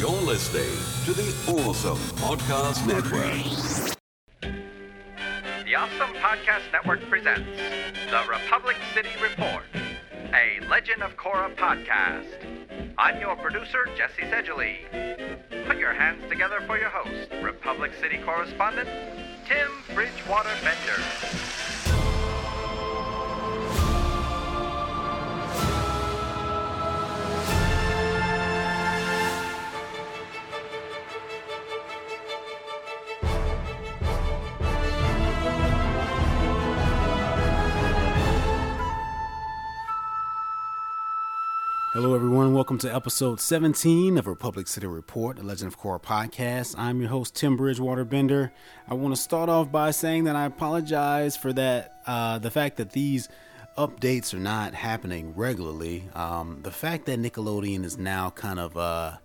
You're listening to the Awesome Podcast Network. The Awesome Podcast Network presents The Republic City Report, a Legend of Korra podcast. I'm your producer, Jesse Sedgley. Put your hands together for your host, Republic City correspondent, Tim Bridgewater Bender. Everyone. Welcome to episode 17 of Republic City Report, a Legend of Korra podcast. I'm your host, Tim Bridgewater Bender. I want to start off by saying that I apologize for that, uh, the fact that these updates are not happening regularly. Um, the fact that Nickelodeon is now kind of uh,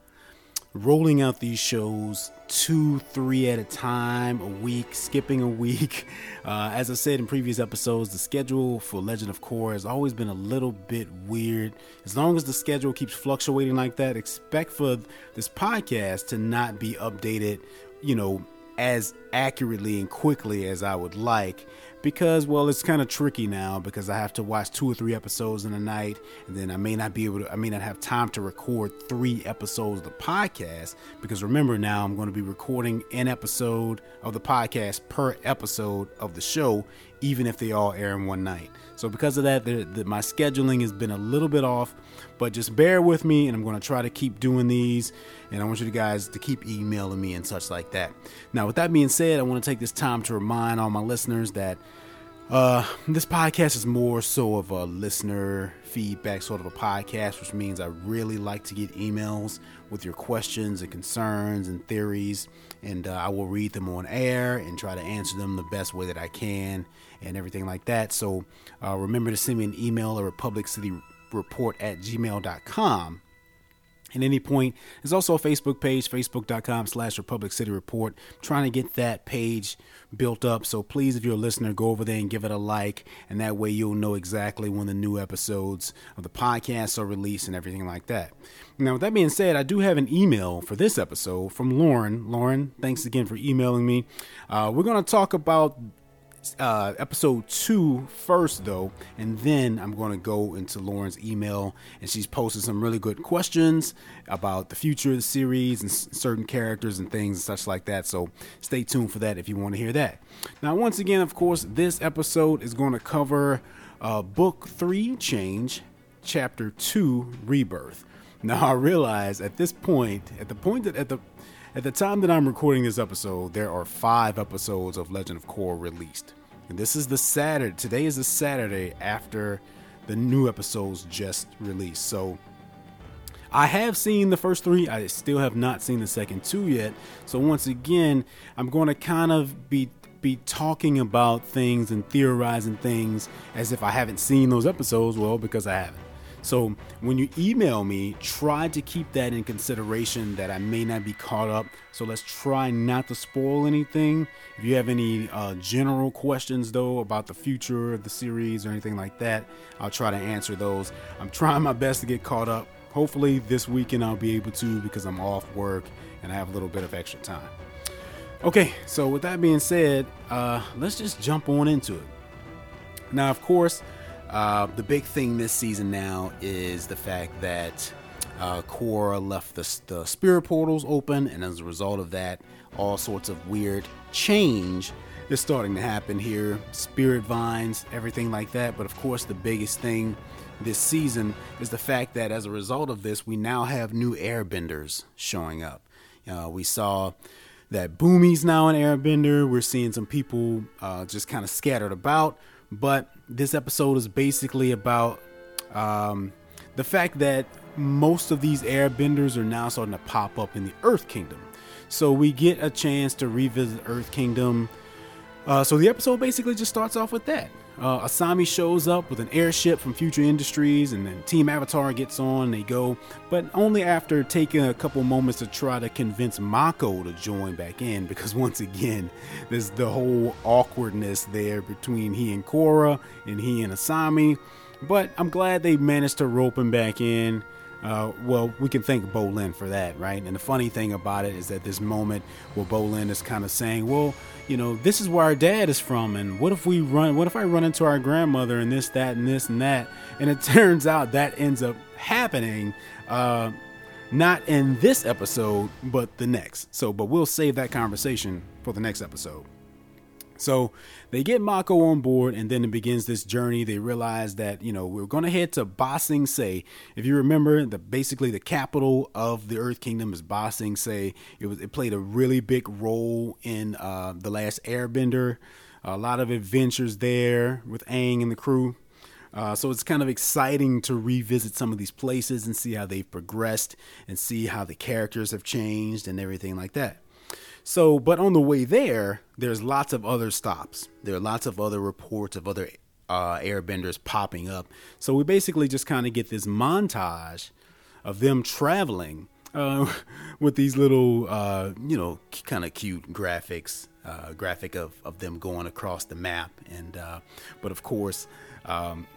rolling out these shows two, three at a time, a week, skipping a week. Uh, as I said in previous episodes, the schedule for Legend of Korra has always been a little bit weird. As long as the schedule keeps fluctuating like that, expect for this podcast to not be updated, you know, as accurately and quickly as I would like because well it's kind of tricky now because I have to watch two or three episodes in a night and then I may not be able to I may not have time to record three episodes of the podcast because remember now I'm going to be recording an episode of the podcast per episode of the show even if they all air in one night. So because of that the, the, my scheduling has been a little bit off but just bear with me and I'm going to try to keep doing these and I want you guys to keep emailing me and such like that. Now with that being said I want to take this time to remind all my listeners that uh, this podcast is more so of a listener feedback sort of a podcast, which means I really like to get emails with your questions and concerns and theories, and uh, I will read them on air and try to answer them the best way that I can and everything like that. So uh, remember to send me an email or republiccityreport at gmail.com at any point. There's also a Facebook page, facebook.com slash Republic City Report. Trying to get that page built up. So please, if you're a listener, go over there and give it a like. And that way you'll know exactly when the new episodes of the podcast are released and everything like that. Now, with that being said, I do have an email for this episode from Lauren. Lauren, thanks again for emailing me. Uh, we're going to talk about uh, episode two first, though, and then I'm going to go into Lauren's email, and she's posted some really good questions about the future of the series and s- certain characters and things and such like that. So stay tuned for that if you want to hear that. Now, once again, of course, this episode is going to cover uh, book three, Change, chapter two, Rebirth. Now, I realize at this point, at the point that at the at the time that I'm recording this episode, there are five episodes of Legend of Korra released. And this is the Saturday. Today is the Saturday after the new episodes just released. So I have seen the first three. I still have not seen the second two yet. So once again, I'm going to kind of be be talking about things and theorizing things as if I haven't seen those episodes. Well, because I haven't. So when you email me, try to keep that in consideration that I may not be caught up. So let's try not to spoil anything. If you have any uh, general questions though about the future of the series or anything like that, I'll try to answer those. I'm trying my best to get caught up. Hopefully this weekend I'll be able to because I'm off work and I have a little bit of extra time. Okay, so with that being said, uh, let's just jump on into it. Now, of course, uh, the big thing this season now is the fact that uh, Korra left the, the spirit portals open, and as a result of that, all sorts of weird change is starting to happen here. Spirit vines, everything like that. But of course, the biggest thing this season is the fact that as a result of this, we now have new airbenders showing up. Uh, we saw that Bumi's now an airbender. We're seeing some people uh, just kind of scattered about. But this episode is basically about um, the fact that most of these airbenders are now starting to pop up in the Earth Kingdom. So we get a chance to revisit Earth Kingdom. Uh, so the episode basically just starts off with that. Uh, Asami shows up with an airship from Future Industries, and then Team Avatar gets on. They go, but only after taking a couple moments to try to convince Mako to join back in, because once again, there's the whole awkwardness there between he and Korra and he and Asami. But I'm glad they managed to rope him back in. Uh, well, we can thank Bolin for that, right? And the funny thing about it is that this moment where Bolin is kind of saying, "Well, you know, this is where our dad is from, and what if we run? What if I run into our grandmother and this, that, and this and that?" And it turns out that ends up happening. Uh, not in this episode, but the next. So, but we'll save that conversation for the next episode. So they get Mako on board, and then it begins this journey. They realize that you know we're going to head to Ba Sing Se. If you remember, the basically the capital of the Earth Kingdom is Ba Sing Se. It was it played a really big role in uh, the last Airbender. A lot of adventures there with Aang and the crew. Uh, so it's kind of exciting to revisit some of these places and see how they've progressed and see how the characters have changed and everything like that. So, but on the way there, there's lots of other stops. There are lots of other reports of other uh, airbenders popping up. So we basically just kind of get this montage of them traveling uh, with these little, uh, you know, kind of cute graphics, uh, graphic of, of them going across the map. And, uh, but of course, um,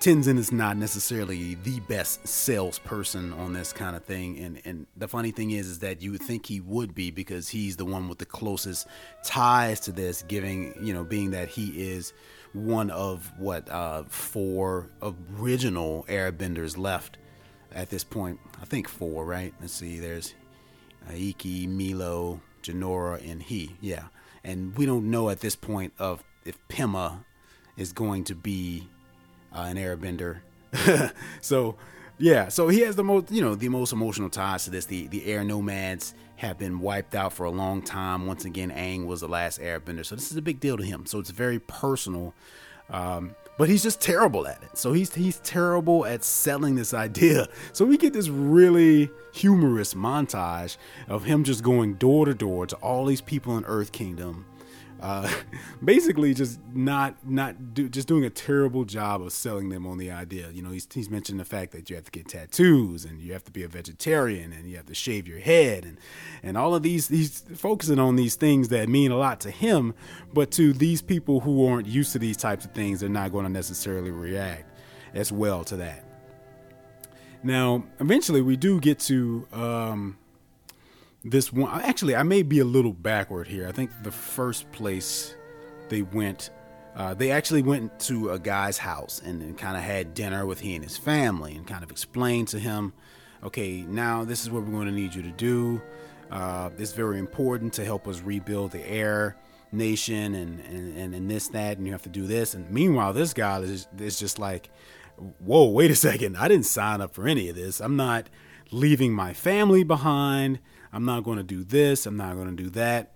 Tenzin is not necessarily the best salesperson on this kind of thing, and and the funny thing is, is that you would think he would be because he's the one with the closest ties to this, giving you know, being that he is one of what uh, four original Airbenders left at this point. I think four, right? Let's see. There's Ikki, Meelo, Jinora, and he. Yeah, and we don't know at this point of if Pema is going to be uh, an airbender. so yeah, so he has the most, you know, the most emotional ties to this. The the air nomads have been wiped out for a long time. Once again, Aang was the last airbender, so this is a big deal to him. So it's very personal. Um, but he's just terrible at it. So he's he's terrible at selling this idea. So we get this really humorous montage of him just going door to door to all these people in Earth Kingdom uh, basically just not not do, just doing a terrible job of selling them on the idea. You know, he's he's mentioned the fact that you have to get tattoos and you have to be a vegetarian and you have to shave your head and and all of these he's focusing on these things that mean a lot to him, but to these people who aren't used to these types of things, they're not going to necessarily react as well to that. Now, eventually, we do get to um, this one actually i may be a little backward here. I think the first place they went uh, they actually went to a guy's house and, and kind of had dinner with he and his family and kind of explained to him okay now this is what we're going to need you to do. Uh, it's very important to help us rebuild the air nation and, and, and, and this that and you have to do this. And meanwhile this guy is, is just like whoa wait a second. I didn't sign up for any of this. I'm not leaving my family behind I'm not going to do this. I'm not going to do that.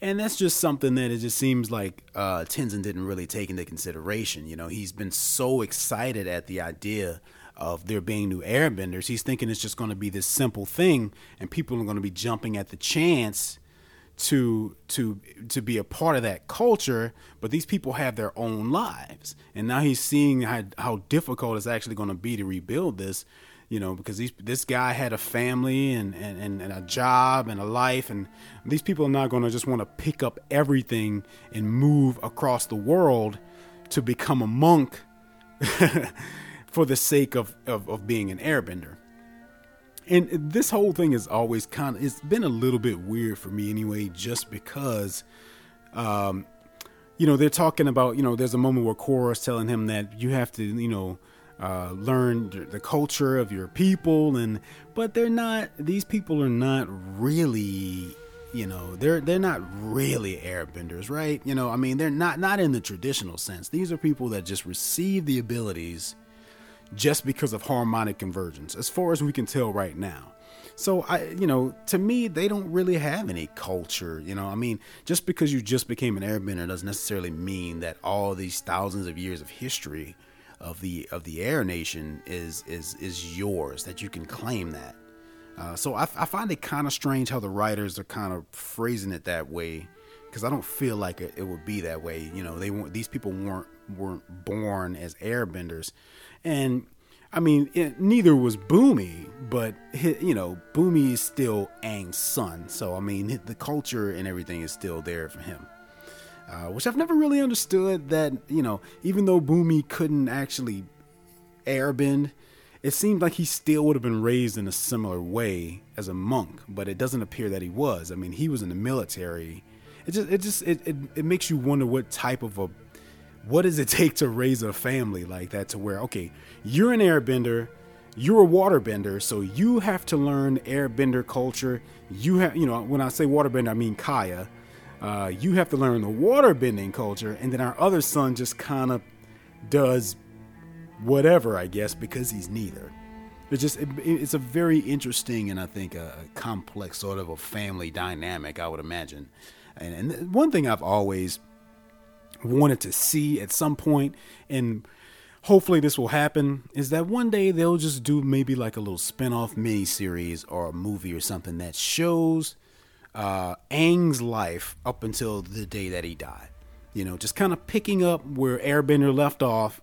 And that's just something that it just seems like uh, Tenzin didn't really take into consideration. You know, he's been so excited at the idea of there being new airbenders. He's thinking it's just going to be this simple thing, and people are going to be jumping at the chance to to to be a part of that culture but these people have their own lives and now he's seeing how, how difficult it's actually going to be to rebuild this you know, because these, this guy had a family and, and, and a job and a life, and these people are not going to just want to pick up everything and move across the world to become a monk for the sake of, of, of being an airbender. And this whole thing is always kind of, it's been a little bit weird for me anyway, just because, um, you know, they're talking about, you know, there's a moment where Korra's telling him that you have to, you know, uh, learn the culture of your people and but they're not these people are not really you know they're they're not really airbenders right? You know i mean they're not not in the traditional sense. These are people that just receive the abilities just because of harmonic convergence as far as we can tell right now. So i you know to me they don't really have any culture you know? I mean just because you just became an airbender doesn't necessarily mean that all these thousands of years of history of the of the Air Nation is is is yours that you can claim that. Uh, so I, I, find it kind of strange how the writers are kind of phrasing it that way because I don't feel like it, it, would be that way. You know, they weren't these people weren't weren't born as airbenders, and I mean it, neither was Bumi, but you know Bumi is still Aang's son, so I mean the culture and everything is still there for him uh, which I've never really understood. That you know, even though Bumi couldn't actually airbend, it seemed like he still would have been raised in a similar way as a monk, but it doesn't appear that he was. I mean, he was in the military. It just it just it, it, it makes you wonder what type of a what does it take to raise a family like that to where okay, you're an airbender, you're a waterbender, so you have to learn airbender culture. You have you know, when I say waterbender, I mean Kya. Uh, you have to learn the water bending culture, and then our other son just kind of does whatever, I guess, because he's neither. It's just it, it's a very interesting and I think a complex sort of a family dynamic, I would imagine. And, and one thing I've always wanted to see at some point, and hopefully this will happen, is that one day they'll just do maybe like a little spin-off mini series or a movie or something that shows uh, Aang's life up until the day that he died. You know, just kind of picking up where Airbender left off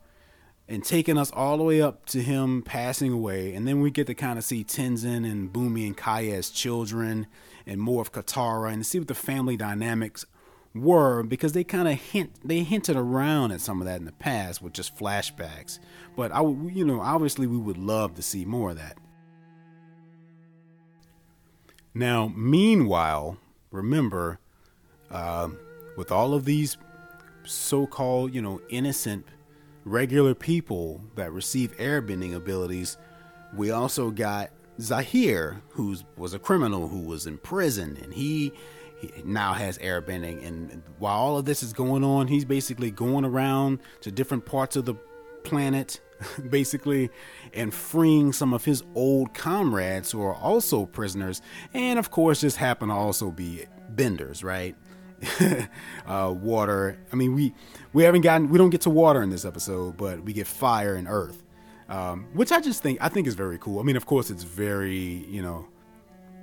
and taking us all the way up to him passing away. And then we get to kind of see Tenzin and Bumi and Kya as children and more of Katara and see what the family dynamics were because they kind of hint they hinted around at some of that in the past with just flashbacks. But I you know obviously we would love to see more of that. Now, meanwhile, remember, uh, with all of these so-called you know innocent regular people that receive airbending abilities, we also got Zahir, who was a criminal who was in prison, and he, he now has airbending. And while all of this is going on, he's basically going around to different parts of the planet, basically, and freeing some of his old comrades who are also prisoners, and of course, just happen to also be benders, right? uh, water. I mean, we we haven't gotten we don't get to water in this episode, but we get fire and earth, um, which I just think I think is very cool. I mean, of course, it's very you know,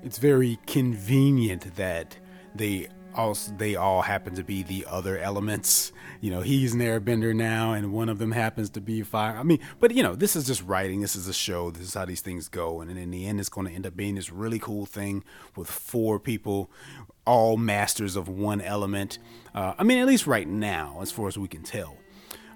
it's very convenient that they also they all happen to be the other elements. You know, he's an airbender now, and one of them happens to be fire. I mean, but you know, this is just writing. This is a show. This is how these things go, and in the end, it's going to end up being this really cool thing with four people all masters of one element. Uh, I mean, at least right now, as far as we can tell.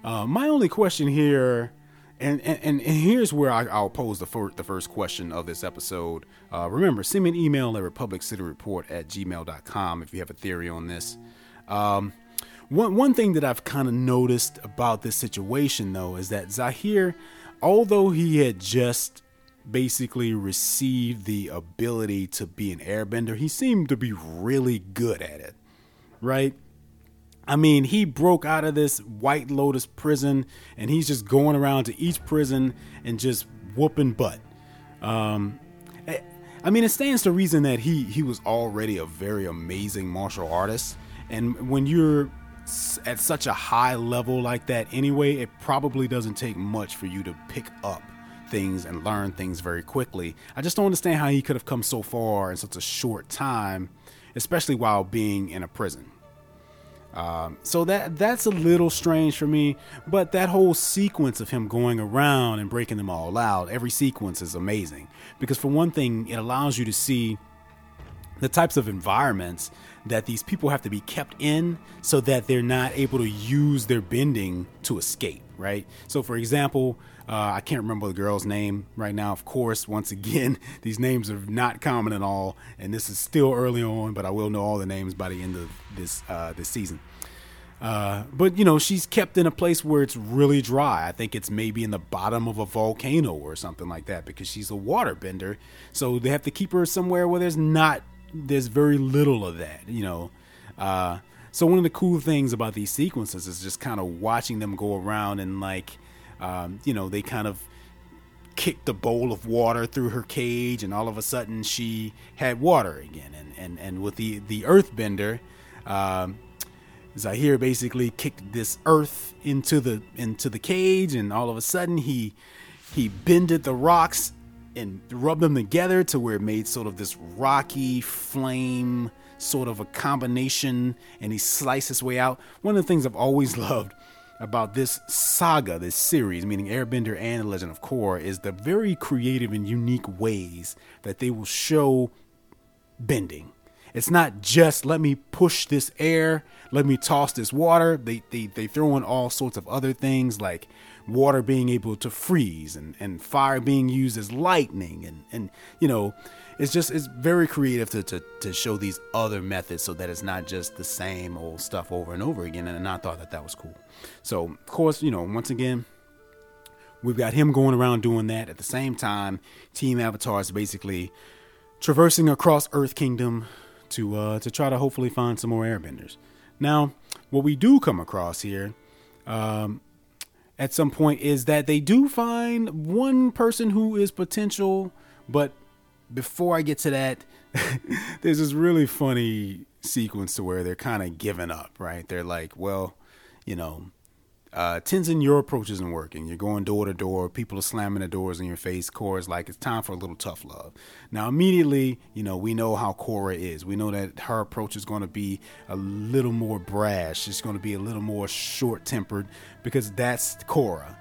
Uh, my only question here, and, and, and here's where I, will pose the, fir- the first question of this episode. Uh, remember, send me an email at republiccityreport at gmail.com if you have a theory on this. Um, one, one thing that I've kind of noticed about this situation, though, is that Zahir, although he had just basically received the ability to be an airbender, he seemed to be really good at it, right? I mean, he broke out of this White Lotus prison and he's just going around to each prison and just whooping butt. Um, eh, I mean, it stands to reason that he he was already a very amazing martial artist, and when you're at such a high level like that anyway, it probably doesn't take much for you to pick up things and learn things very quickly. I just don't understand how he could have come so far in such a short time, especially while being in a prison. Um, so that that's a little strange for me, but that whole sequence of him going around and breaking them all out, every sequence is amazing. Because for one thing, it allows you to see the types of environments that these people have to be kept in so that they're not able to use their bending to escape, right? So, for example, uh, I can't remember the girl's name right now. Of course, once again, these names are not common at all, and this is still early on, but I will know all the names by the end of this uh, this season. Uh, but you know, she's kept in a place where it's really dry. I think it's maybe in the bottom of a volcano or something like that because she's a waterbender. So they have to keep her somewhere where there's not there's very little of that, you know. Uh, so one of the cool things about these sequences is just kind of watching them go around and like, um, you know, they kind of kicked a bowl of water through her cage, and all of a sudden she had water again. And and and with the the Earthbender, um, Zahir basically kicked this earth into the into the cage, and all of a sudden he he bended the rocks and rub them together to where it made sort of this rocky flame sort of a combination and he sliced his way out. One of the things I've always loved about this saga, this series, meaning Airbender and The Legend of Korra, is the very creative and unique ways that they will show bending. It's not just let me push this air, let me toss this water. They they they throw in all sorts of other things like water being able to freeze and, and fire being used as lightning and, and you know it's just it's very creative to, to, to show these other methods so that it's not just the same old stuff over and over again and i thought that that was cool. So of course you know once again we've got him going around doing that. At the same time team avatar is basically traversing across earth kingdom to uh, to try to hopefully find some more airbenders. Now what we do come across here um, at some point is that they do find one person who is potential but before I get to that, there's this really funny sequence to where they're kind of giving up, right? They're like, well, you know, uh, Tenzin, your approach isn't working. You're going door to door. People are slamming the doors in your face. Korra's like, it's time for a little tough love. Now, immediately, you know, we know how Korra is. We know that her approach is going to be a little more brash. It's going to be a little more short tempered because that's Korra.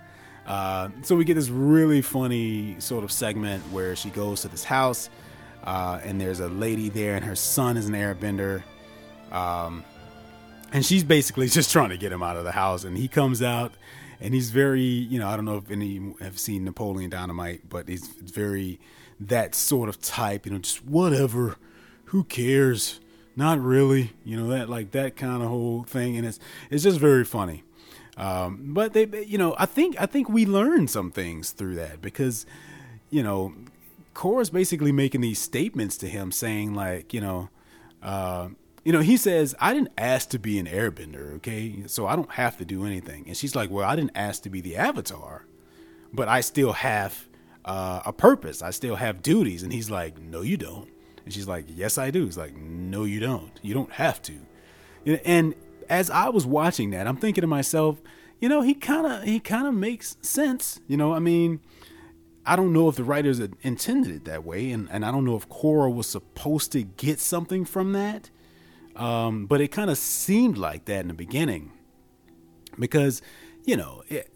Uh, so we get this really funny sort of segment where she goes to this house, uh, and there's a lady there, and her son is an airbender. Um, and she's basically just trying to get him out of the house. And he comes out, and he's very, you know, I don't know if any have seen Napoleon Dynamite, but he's very that sort of type, you know, just whatever, who cares, not really, you know, that like that kind of whole thing. And it's it's just very funny. Um, but they, you know, I think I think we learned some things through that because, you know, Korra's basically making these statements to him, saying like, you know, uh, you know, he says, "I didn't ask to be an Airbender, okay, so I don't have to do anything." And she's like, "Well, I didn't ask to be the Avatar, but I still have uh, a purpose. I still have duties." And he's like, "No, you don't." And she's like, "Yes, I do." He's like, "No, you don't. You don't have to." And as I was watching that, I'm thinking to myself, you know, he kind of he kind of makes sense. You know, I mean, I don't know if the writers intended it that way, and and I don't know if Korra was supposed to get something from that, um, but it kind of seemed like that in the beginning, because you know. It,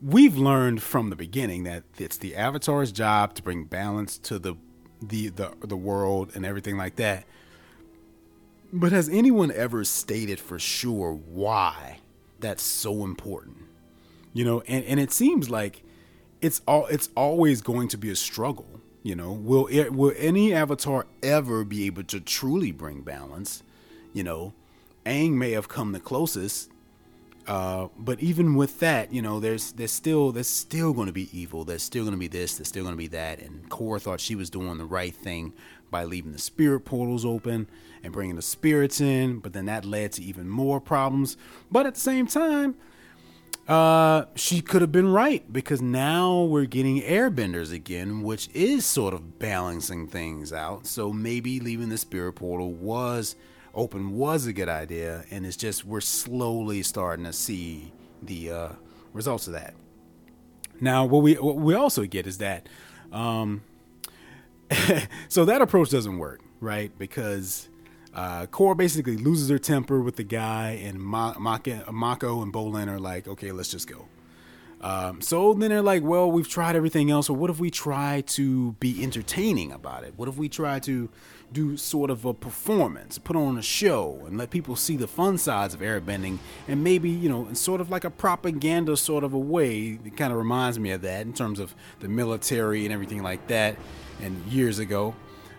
we've learned from the beginning that it's the avatar's job to bring balance to the the the, the world and everything like that but has anyone ever stated for sure why that's so important? You know, and, and it seems like it's all it's always going to be a struggle. You know, will it, will any avatar ever be able to truly bring balance? You know, Aang may have come the closest, uh, but even with that, you know, there's there's still there's still going to be evil. There's still going to be this. There's still going to be that. And Korra thought she was doing the right thing by leaving the spirit portals open and bringing the spirits in, but then that led to even more problems. But at the same time, uh, she could have been right because now we're getting airbenders again, which is sort of balancing things out. So maybe leaving the spirit portal was open was a good idea, and it's just we're slowly starting to see the uh, results of that. Now, what we what we also get is that, um, so that approach doesn't work, right? Because uh, Korra basically loses her temper with the guy, and Ma- Mako and Bolin are like, okay, let's just go. Um, so then they're like, well, we've tried everything else. So what if we try to be entertaining about it? What if we try to do sort of a performance, put on a show, and let people see the fun sides of airbending, and maybe you know, in sort of like a propaganda sort of a way. It kind of reminds me of that in terms of the military and everything like that. And years ago,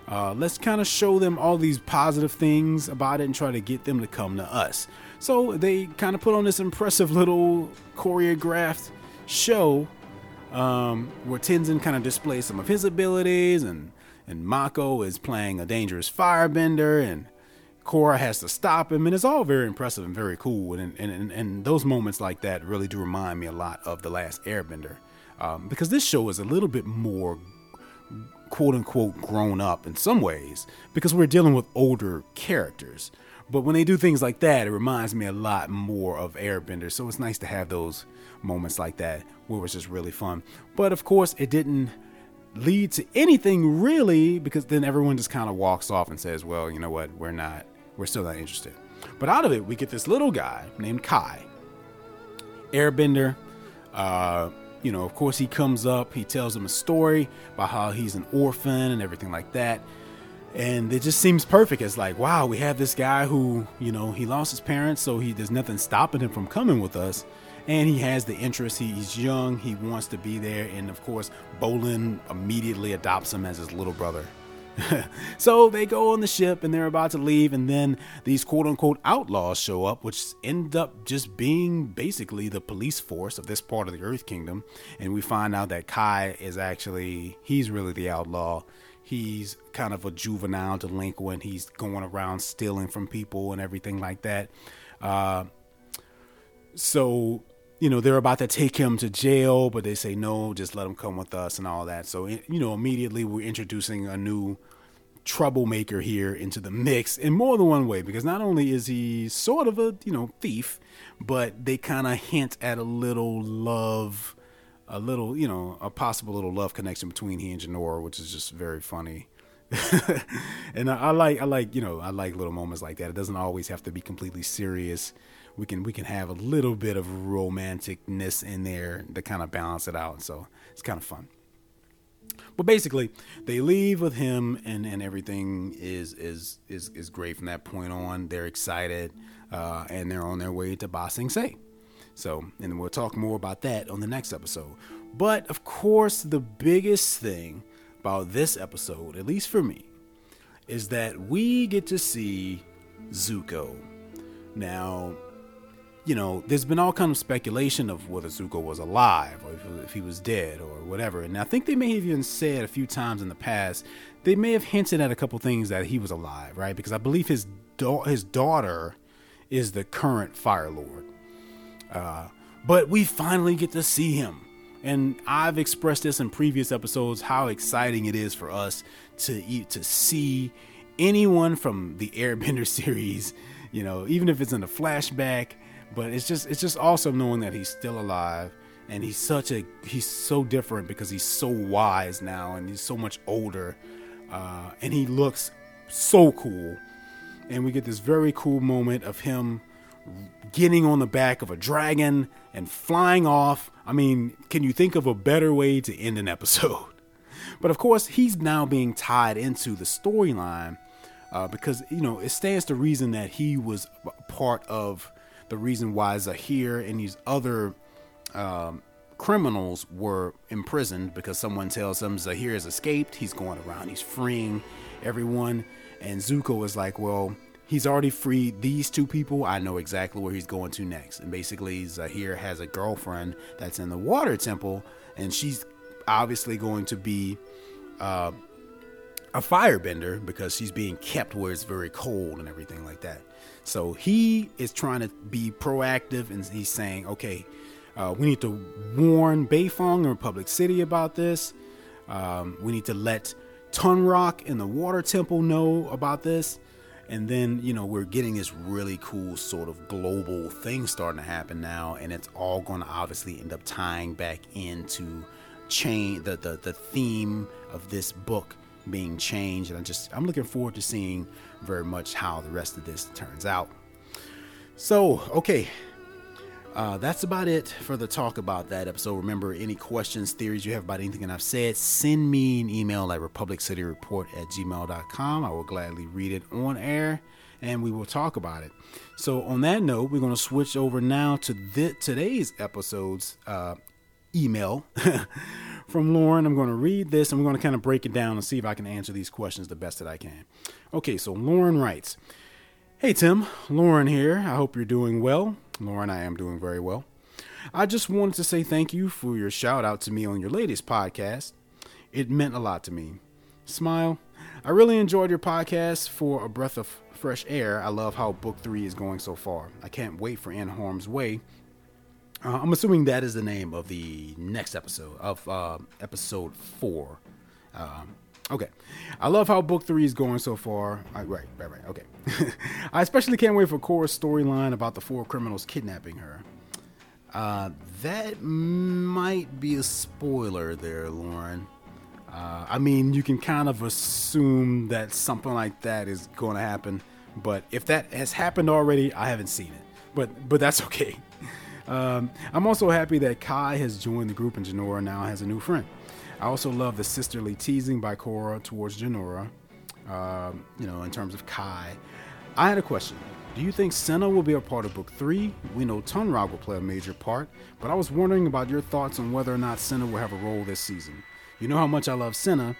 uh, let's kind of show them all these positive things about it and try to get them to come to us. So they kind of put on this impressive little choreographed show um, where Tenzin kind of displays some of his abilities, and and Mako is playing a dangerous firebender, and Korra has to stop him, and it's all very impressive and very cool. And and, and, and those moments like that really do remind me a lot of the last Airbender, um, because this show is a little bit more quote unquote grown up in some ways because we're dealing with older characters. But when they do things like that, it reminds me a lot more of Airbender. So it's nice to have those moments like that where it's just really fun. But of course, it didn't lead to anything really because then everyone just kind of walks off and says, well, you know what, we're not, we're still not interested. But out of it, we get this little guy named Kai, Airbender. Uh, you know, of course, he comes up, he tells him a story about how he's an orphan and everything like that. And it just seems perfect. It's like, wow, we have this guy who, you know, he lost his parents, so he there's nothing stopping him from coming with us. And he has the interest. He, he's young, he wants to be there, and of course, Bolin immediately adopts him as his little brother. so they go on the ship and they're about to leave, and then these quote unquote outlaws show up, which end up just being basically the police force of this part of the Earth Kingdom. And we find out that Kai is actually, he's really the outlaw. He's kind of a juvenile delinquent. He's going around stealing from people and everything like that. Uh, so you know they're about to take him to jail but they say no just let him come with us and all that. So eh, you know immediately we're introducing a new troublemaker here into the mix in more than one way because not only is he sort of a you know thief but they kind of hint at a little love a little you know a possible little love connection between he and Jinora, which is just very funny. And I, I like I like you know I like little moments like that. It doesn't always have to be completely serious we can we can have a little bit of romanticness in there to kind of balance it out so it's kind of fun but basically, they leave with him, and, and everything is is is is great from that point on. They're excited, uh, and they're on their way to Ba Sing Se. So, and we'll talk more about that on the next episode. But of course, the biggest thing about this episode, at least for me, is that we get to see Zuko. Now, you know, there's been all kind of speculation of whether Zuko was alive or if, if, he was dead or whatever. And I think they may have even said a few times in the past, they may have hinted at a couple things that he was alive, right? Because I believe his da- his daughter is the current Fire Lord. Uh, but we finally get to see him. And I've expressed this in previous episodes how exciting it is for us to to see anyone from the Airbender series, you know, even if it's in a flashback but it's just it's just awesome knowing that he's still alive and he's such a he's so different because he's so wise now and he's so much older uh, and he looks so cool. And we get this very cool moment of him getting on the back of a dragon and flying off. I mean can you think of a better way to end an episode? But of course he's now being tied into the storyline uh, because you know it stands to reason that he was part of the reason why Zahir and these other um, criminals were imprisoned because someone tells them Zahir has escaped. He's going around, he's freeing everyone. And Zuko is like, well, he's already freed these two people. I know exactly where he's going to next. And basically, Zahir has a girlfriend that's in the water temple, and she's obviously going to be uh, a firebender because she's being kept where it's very cold and everything like that. So he is trying to be proactive and he's saying, okay, uh, we need to warn Beifong and Republic City about this. Um, we need to let Tonraq and the Water Temple know about this. And then, you know, we're getting this really cool sort of global thing starting to happen now. And it's all going to obviously end up tying back into chain the, the, the theme of this book being changed. And I just, I'm looking forward to seeing very much how the rest of this turns out. So, okay, uh, that's about it for the talk about that episode. Remember, any questions, theories you have about anything that I've said, send me an email at republiccityreport at gmail.com. I will gladly read it on air and we will talk about it. So, on that note, we're going to switch over now to th- today's episode's uh, email from Lauren. I'm going to read this and we're going to kind of break it down and see if I can answer these questions the best that I can. Okay, so Lauren writes Hey Tim, Lauren here. I hope you're doing well. Lauren, I am doing very well. I just wanted to say thank you for your shout out to me on your latest podcast. It meant a lot to me. Smile. I really enjoyed your podcast for a breath of fresh air. I love how book three is going so far. I can't wait for In Harm's Way uh, I'm assuming that is the name of the next episode of uh, episode four. Um, okay, I love how book three is going so far. Right, right, right, right. Okay, I especially can't wait for Korra's storyline about the four criminals kidnapping her. Uh, that might be a spoiler there, Lauren. Uh, I mean, you can kind of assume that something like that is going to happen, but if that has happened already, I haven't seen it. But but that's okay. Um, I'm also happy that Kai has joined the group and Jinora now has a new friend. I also love the sisterly teasing by Korra towards Jinora. Um, you know, in terms of Kai. I had a question. Do you think Senna will be a part of book three? We know Tonraq will play a major part, but I was wondering about your thoughts on whether or not Senna will have a role this season. You know how much I love Senna,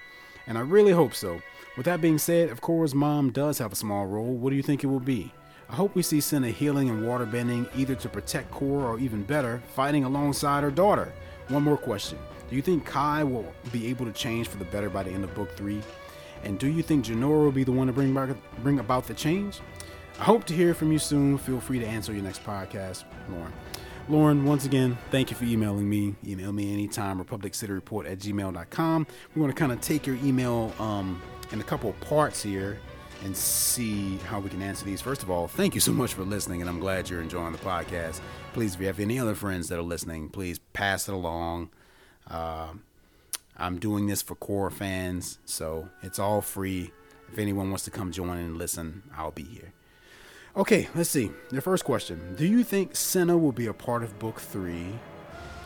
and I really hope so. With that being said, if Korra's mom does have a small role, what do you think it will be? I hope we see Senna healing and waterbending either to protect Korra or even better, fighting alongside her daughter. One more question. Do you think Kai will be able to change for the better by the end of book three? And do you think Jinora will be the one to bring, back, bring about the change? I hope to hear from you soon. Feel free to answer your next podcast, Lauren. Lauren, once again, thank you for emailing me. Email me anytime, republiccityreport at gmail.com. We want to kind of take your email um, in a couple of parts here and see how we can answer these. First of all, thank you so much for listening, and I'm glad you're enjoying the podcast. Please, if you have any other friends that are listening, please pass it along. Uh, I'm doing this for core fans, so it's all free. If anyone wants to come join and listen, I'll be here. Okay, let's see. Your first question Do you think Senna will be a part of book three?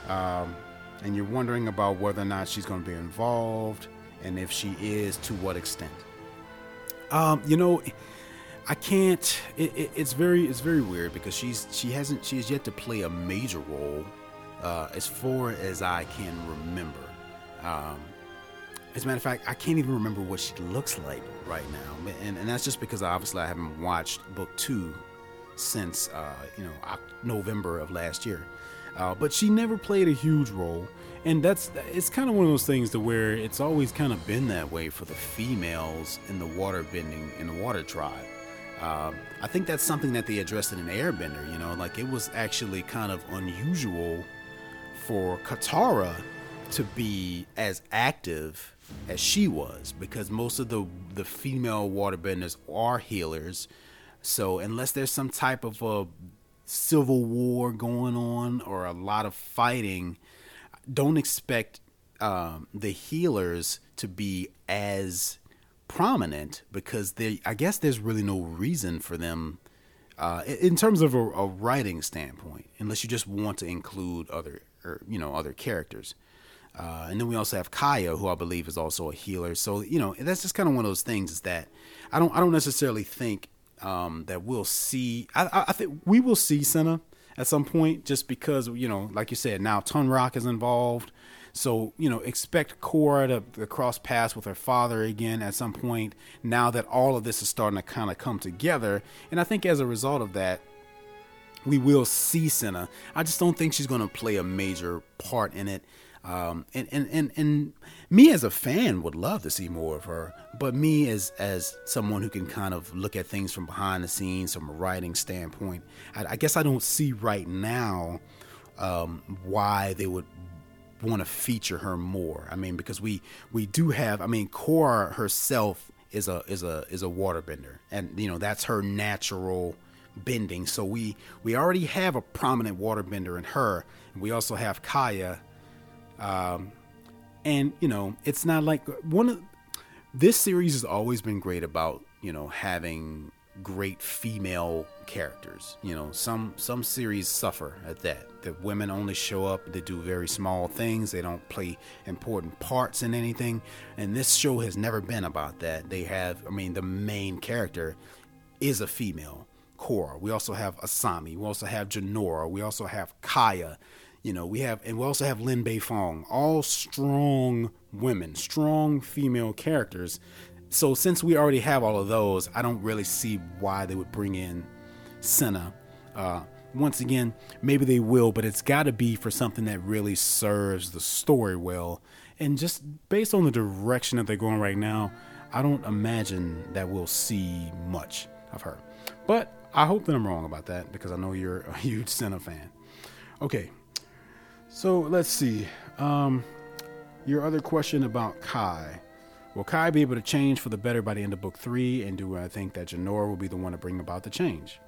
Um, and you're wondering about whether or not she's going to be involved, and if she is, to what extent? Um, you know, I can't. It, it, it's very, it's very weird because she's she hasn't she has yet to play a major role, uh, as far as I can remember. Um, as a matter of fact, I can't even remember what she looks like right now, and, and that's just because obviously I haven't watched book two since uh, you know November of last year. Uh, but she never played a huge role, and that's it's kind of one of those things to where it's always kind of been that way for the females in the water bending in the water tribe. Um, I think that's something that they addressed in an Airbender. You know, like it was actually kind of unusual for Katara to be as active as she was because most of the the female waterbenders are healers. So unless there's some type of a civil war going on or a lot of fighting, don't expect um, the healers to be as prominent because they I guess there's really no reason for them uh, in terms of a, a, writing standpoint, unless you just want to include other or you know other characters. Uh, and then we also have Kya, who I believe is also a healer. So you know that's just kind of one of those things is that I don't I don't necessarily think um, that we'll see. I, I, think we will see Senna at some point, just because you know, like you said, now Tonraq is involved. So you know, expect Korra to, to cross paths with her father again at some point. Now that all of this is starting to kind of come together, and I think as a result of that, we will see Senna. I just don't think she's going to play a major part in it. Um, and, and, and, and me as a fan would love to see more of her, but me as, as someone who can kind of look at things from behind the scenes from a writing standpoint, I, I guess I don't see right now um, why they would want to feature her more. I mean, because we, we do have, I mean, Korra herself is a, is a, is a waterbender and you know, that's her natural bending. So we, we already have a prominent waterbender in her. We also have Kya um, and you know, it's not like one of this series has always been great about you know having great female characters. You know, some some series suffer at that. The women only show up, they do very small things, they don't play important parts in anything. And this show has never been about that. They have I mean the main character is a female, Korra. We also have Asami, we also have Jinora, we also have Kya. You know, we have, and we also have Lin Beifong, all strong women, strong female characters. So since we already have all of those, I don't really see why they would bring in Senna. Uh, once again, maybe they will, but it's got to be for something that really serves the story well. And just based on the direction that they're going right now, I don't imagine that we'll see much of her. But I hope that I'm wrong about that because I know you're a huge Senna fan. Okay, so let's see. Um, your other question about Kai. Will Kai be able to change for the better by the end of book three? And do I think that Jinora will be the one to bring about the change?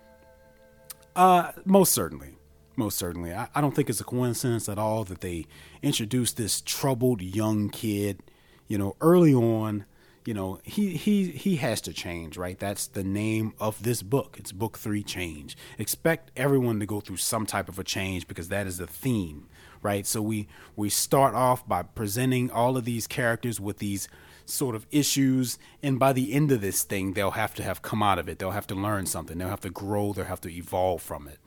Uh, most certainly. Most certainly. I, I don't think it's a coincidence at all that they introduced this troubled young kid, you know, early on you know he he he has to change right that's the name of this book it's book 3 change expect everyone to go through some type of a change because that is the theme right so we we start off by presenting all of these characters with these sort of issues. And by the end of this thing, they'll have to have come out of it. They'll have to learn something. They'll have to grow. They'll have to evolve from it.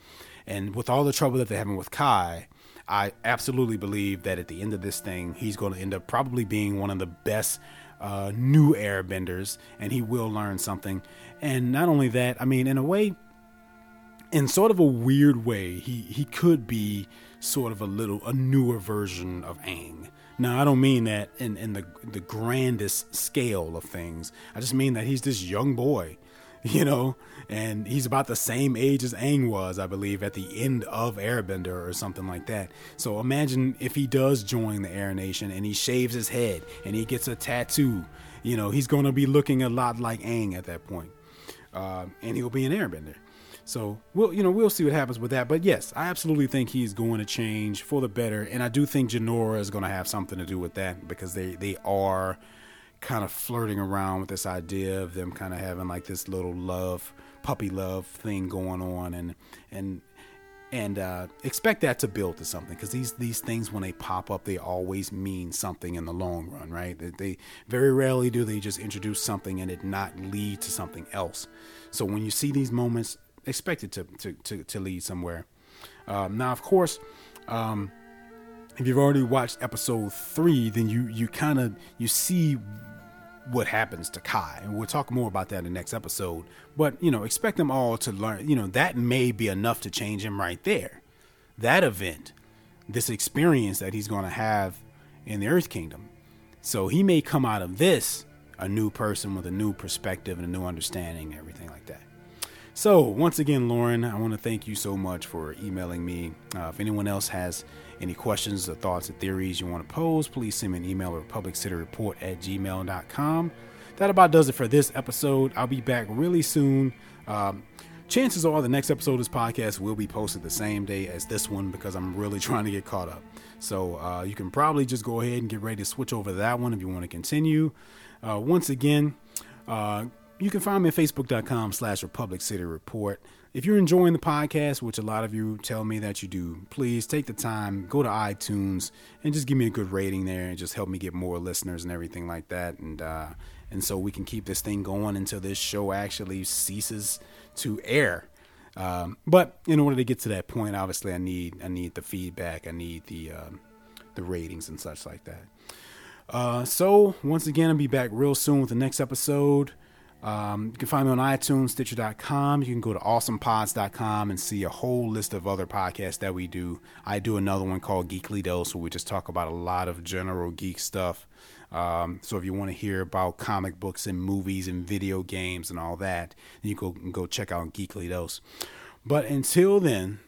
And with all the trouble that they're having with Kai, I absolutely believe that at the end of this thing, he's going to end up probably being one of the best uh, new airbenders, and he will learn something. And not only that, I mean, in a way, in sort of a weird way, he he could be sort of a little a newer version of Aang. Now, I don't mean that in, in the the grandest scale of things. I just mean that he's this young boy, you know, and he's about the same age as Aang was, I believe, at the end of Airbender or something like that. So imagine if he does join the Air Nation and he shaves his head and he gets a tattoo. You know, he's going to be looking a lot like Aang at that point. Uh, and he'll be an Airbender. So we'll you know we'll see what happens with that. But yes, I absolutely think he's going to change for the better, and I do think Jinora is going to have something to do with that because they they are kind of flirting around with this idea of them kind of having like this little love puppy love thing going on, and and and uh, expect that to build to something because these these things when they pop up they always mean something in the long run right they, they, very rarely do they just introduce something and it not lead to something else so when you see these moments expected to to to, to lead somewhere. Um, now, of course, um, if you've already watched episode three, then you you kind of you see what happens to Kai, and we'll talk more about that in the next episode. But you know, expect them all to learn. You know, that may be enough to change him right there. That event, this experience that he's going to have in the Earth Kingdom. So he may come out of this a new person with a new perspective and a new understanding, and everything like that. So, once again, Lauren, I want to thank you so much for emailing me. Uh, if anyone else has any questions or thoughts or theories you want to pose, please send me an email at republiccityreport at gmail.com. That about does it for this episode. I'll be back really soon. Um, chances are the next episode of this podcast will be posted the same day as this one because I'm really trying to get caught up. So uh, you can probably just go ahead and get ready to switch over to that one if you want to continue. Uh, once again, uh, you can find me at facebook.com slash Republic City Report. If you're enjoying the podcast, which a lot of you tell me that you do, please take the time, go to iTunes, and just give me a good rating there and just help me get more listeners and everything like that. And uh, and so we can keep this thing going until this show actually ceases to air. Um, but in order to get to that point, obviously, I need I need the feedback, I need the um, the ratings and such like that. Uh, so once again, I'll be back real soon with the next episode. Um, you can find me on iTunes, Stitcher.com. You can go to awesomepods.com and see a whole list of other podcasts that we do. I do another one called Geekly Dose, where we just talk about a lot of general geek stuff. Um, so if you want to hear about comic books and movies and video games and all that, you go go check out Geekly Dose. But until then,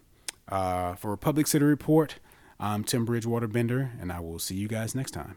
uh, for Republic City Report, I'm Tim Bridgewater Bender, and I will see you guys next time.